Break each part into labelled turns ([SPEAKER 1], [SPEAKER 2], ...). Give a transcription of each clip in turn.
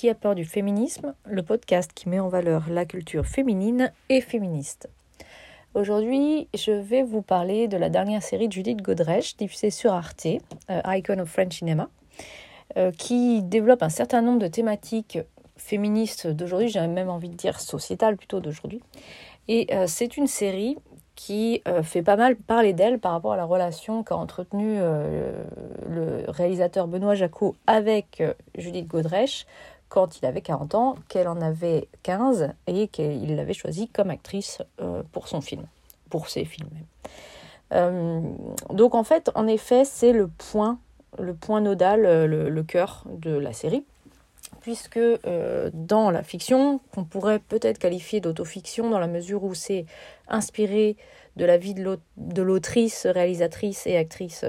[SPEAKER 1] Qui a peur du féminisme, le podcast qui met en valeur la culture féminine et féministe. Aujourd'hui, je vais vous parler de la dernière série de Judith Godrèche, diffusée sur Arte, euh, Icon of French Cinema, euh, qui développe un certain nombre de thématiques féministes d'aujourd'hui, j'ai même envie de dire sociétales plutôt d'aujourd'hui. Et euh, c'est une série qui fait pas mal parler d'elle par rapport à la relation qu'a entretenue le réalisateur Benoît Jacot avec Judith Godrèche quand il avait 40 ans, qu'elle en avait 15 et qu'il l'avait choisie comme actrice euh, pour son film, pour ses films euh, donc en fait, en effet, c'est le point, nodal, euh, le, cœur de la série, puisque dans la fiction, qu'on pourrait peut-être qualifier d'autofiction dans la mesure où c'est inspiré de la vie de l'autrice, réalisatrice et actrice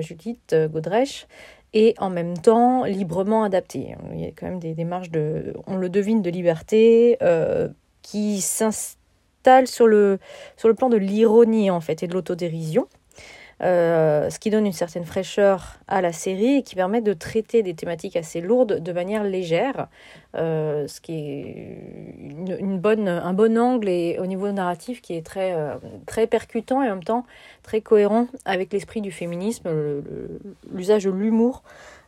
[SPEAKER 1] Judith Godrèche, et en même temps librement adapté. Il y a quand même des démarches de, on le devine, de liberté euh, qui s'installe sur le, sur le plan de l'ironie en fait et de l'autodérision. Euh, ce qui donne une certaine fraîcheur à la série et qui permet de traiter des thématiques assez lourdes de manière légère, euh, ce qui est une, bonne, un bon angle et au niveau narratif qui est très, euh, très percutant et en même temps très cohérent avec l'esprit du féminisme, l'usage de l'humour,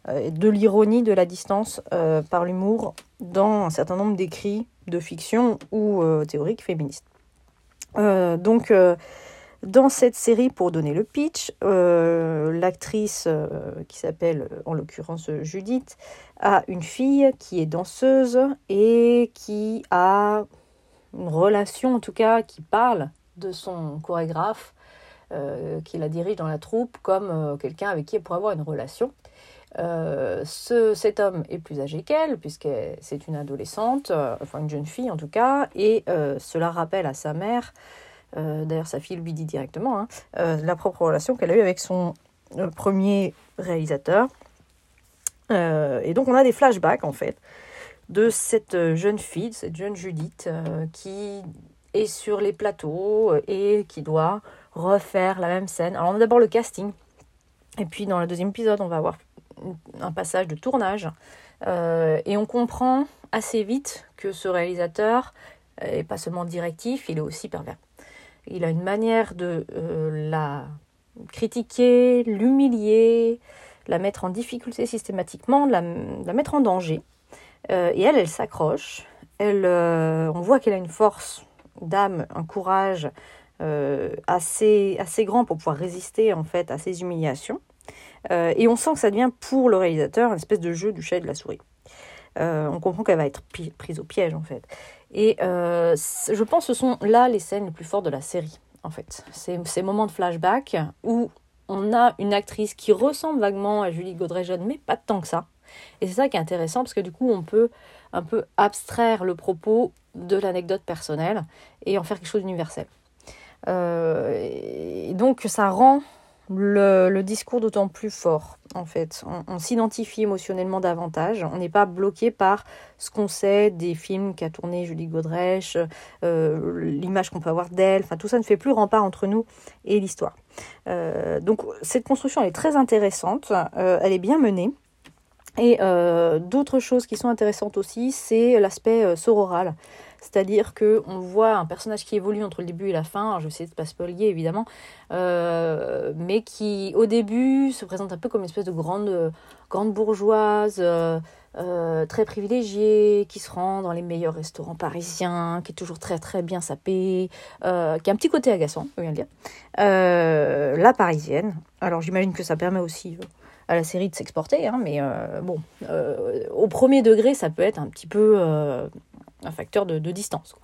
[SPEAKER 1] de l'ironie, de la distance par l'humour dans un certain nombre d'écrits de fiction ou théoriques féministes. donc dans cette série, pour donner le pitch, euh, l'actrice euh, qui s'appelle en l'occurrence Judith a une fille qui est danseuse et qui a une relation, en tout cas, qui parle de son chorégraphe euh, qui la dirige dans la troupe comme quelqu'un avec qui elle pourrait avoir une relation. ce, cet homme est plus âgé qu'elle, puisque c'est une adolescente, enfin une jeune fille en tout cas, et cela rappelle à sa mère d'ailleurs, sa fille lui dit directement hein, euh, la propre relation qu'elle a eue avec son euh, premier réalisateur. et donc, on a des flashbacks, en fait, de cette jeune fille, de cette jeune Judith, qui est sur les plateaux et qui doit refaire la même scène. Alors, on a d'abord le casting. Et puis, dans le deuxième épisode, on va avoir un passage de tournage. et on comprend assez vite que ce réalisateur n'est pas seulement directif, il est aussi pervers. Il a une manière de euh, la critiquer, l'humilier, la mettre en difficulté systématiquement, la, mettre en danger. Euh, et elle, elle s'accroche. Euh, on voit qu'elle a une force d'âme, un courage assez, assez grand pour pouvoir résister en fait à ces humiliations. et on sent que ça devient pour le réalisateur une espèce de jeu du chat et de la souris. On comprend qu'elle va être prise au piège en fait. Et euh, je pense que ce sont là les scènes les plus fortes de la série, en fait. Ces, ces moments de flashback où on a une actrice qui ressemble vaguement à Julie Gaudret-Jeune, mais pas tant que ça. Et c'est ça qui est intéressant, parce que du coup, on peut un peu abstraire le propos de l'anecdote personnelle et en faire quelque chose d'universel. Euh, et donc, ça rend le, discours d'autant plus fort, en fait. On, s'identifie émotionnellement davantage. On n'est pas bloqué par ce qu'on sait des films qu'a tourné Julie Godrèche, euh, l'image qu'on peut avoir d'elle. Enfin, tout ça ne fait plus rempart entre nous et l'histoire. Euh, donc, cette construction, est très intéressante. Euh, elle est bien menée. Et d'autres choses qui sont intéressantes aussi, c'est l'aspect sororal. C'est-à-dire que on voit un personnage qui évolue entre le début et la fin, je vais essayer de pas spoiler évidemment, euh, mais qui au début se présente un peu comme une espèce de grande, grande bourgeoise, euh, euh, très privilégiée, qui se rend dans les meilleurs restaurants parisiens, qui est toujours très très bien sapée, qui a un petit côté agaçant, je viens de dire. la parisienne, alors j'imagine que ça permet aussi à la série de s'exporter, hein, mais bon, au premier degré, ça peut être un petit peu un facteur de, distance.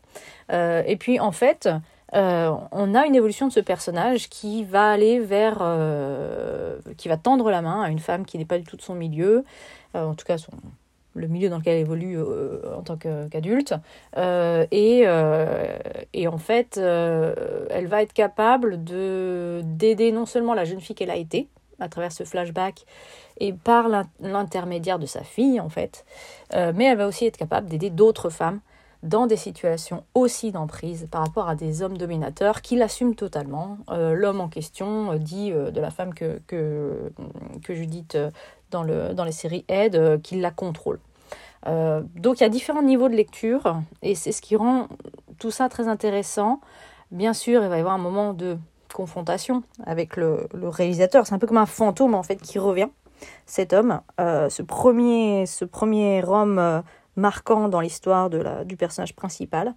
[SPEAKER 1] Euh, et puis en fait, euh, on a une évolution de ce personnage qui va aller vers, euh, qui va tendre la main à une femme qui n'est pas du tout de son milieu, en tout cas son, le milieu dans lequel elle évolue en tant qu'adulte. et, et en fait, elle va être capable de d'aider non seulement la jeune fille qu'elle a été, à travers ce flashback et par l'intermédiaire de sa fille en fait, euh, mais elle va aussi être capable d'aider d'autres femmes dans des situations aussi d'emprise par rapport à des hommes dominateurs qui l'assument totalement. Euh, l'homme en question euh, dit de la femme que, que, que Judith dans, le, dans les séries aide qu'il la contrôle. donc il y a différents niveaux de lecture et c'est ce qui rend tout ça très intéressant. Bien sûr, il va y avoir un moment de confrontation avec le, réalisateur. C'est un peu comme un fantôme en fait qui revient. Cet homme, ce premier, ce premier homme marquant dans l'histoire du personnage principal.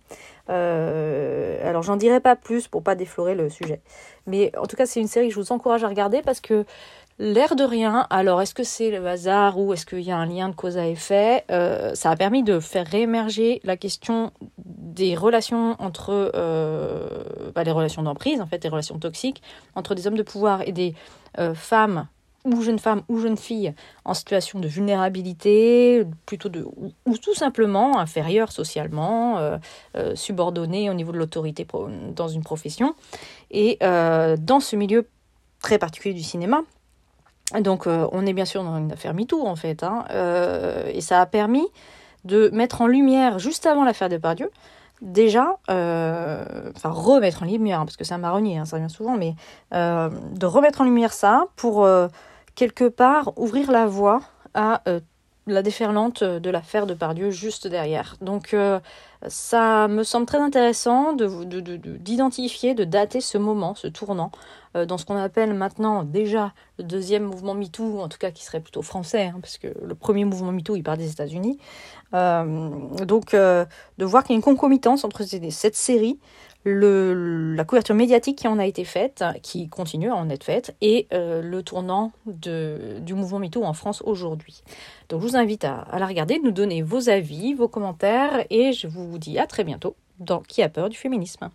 [SPEAKER 1] Euh, alors j'en dirai pas plus pour pas déflorer le sujet. Mais en tout cas c'est une série que je vous encourage à regarder parce que l'air de rien, alors est-ce que c'est le hasard ou est-ce qu'il y a un lien de cause à effet euh, Ça a permis de faire réémerger la question des relations entre euh, bah, les relations d'emprise en fait, des relations toxiques entre des hommes de pouvoir et des femmes ou jeunes femmes ou jeunes filles en situation de vulnérabilité, plutôt de, ou, tout simplement inférieures socialement, euh, euh, subordonnées au niveau de l'autorité dans une profession. Et euh, dans ce milieu très particulier du cinéma, donc on est bien sûr dans une affaire MeToo en fait, hein, et ça a permis de mettre en lumière, juste avant l'affaire de Pardieu, déjà, enfin remettre en lumière, parce que c'est un marronnier, hein, ça vient souvent, mais de remettre en lumière ça pour quelque part ouvrir la voie à euh, la déferlante de l'affaire de Pardieu juste derrière. Donc euh, ça me semble très intéressant d'identifier, de, de, dater ce moment, ce tournant, dans ce qu'on appelle maintenant déjà le deuxième mouvement MeToo, en tout cas qui serait plutôt français, hein, parce que le premier mouvement MeToo, il part des États-Unis. donc de voir qu'il y a une concomitance entre cette série, la couverture médiatique qui en a été faite, qui continue à en être faite, et euh, le tournant du mouvement MeToo en France aujourd'hui. Donc je vous invite à, à, la regarder, de nous donner vos avis, vos commentaires, et je vous dis à très bientôt dans Qui a peur du féminisme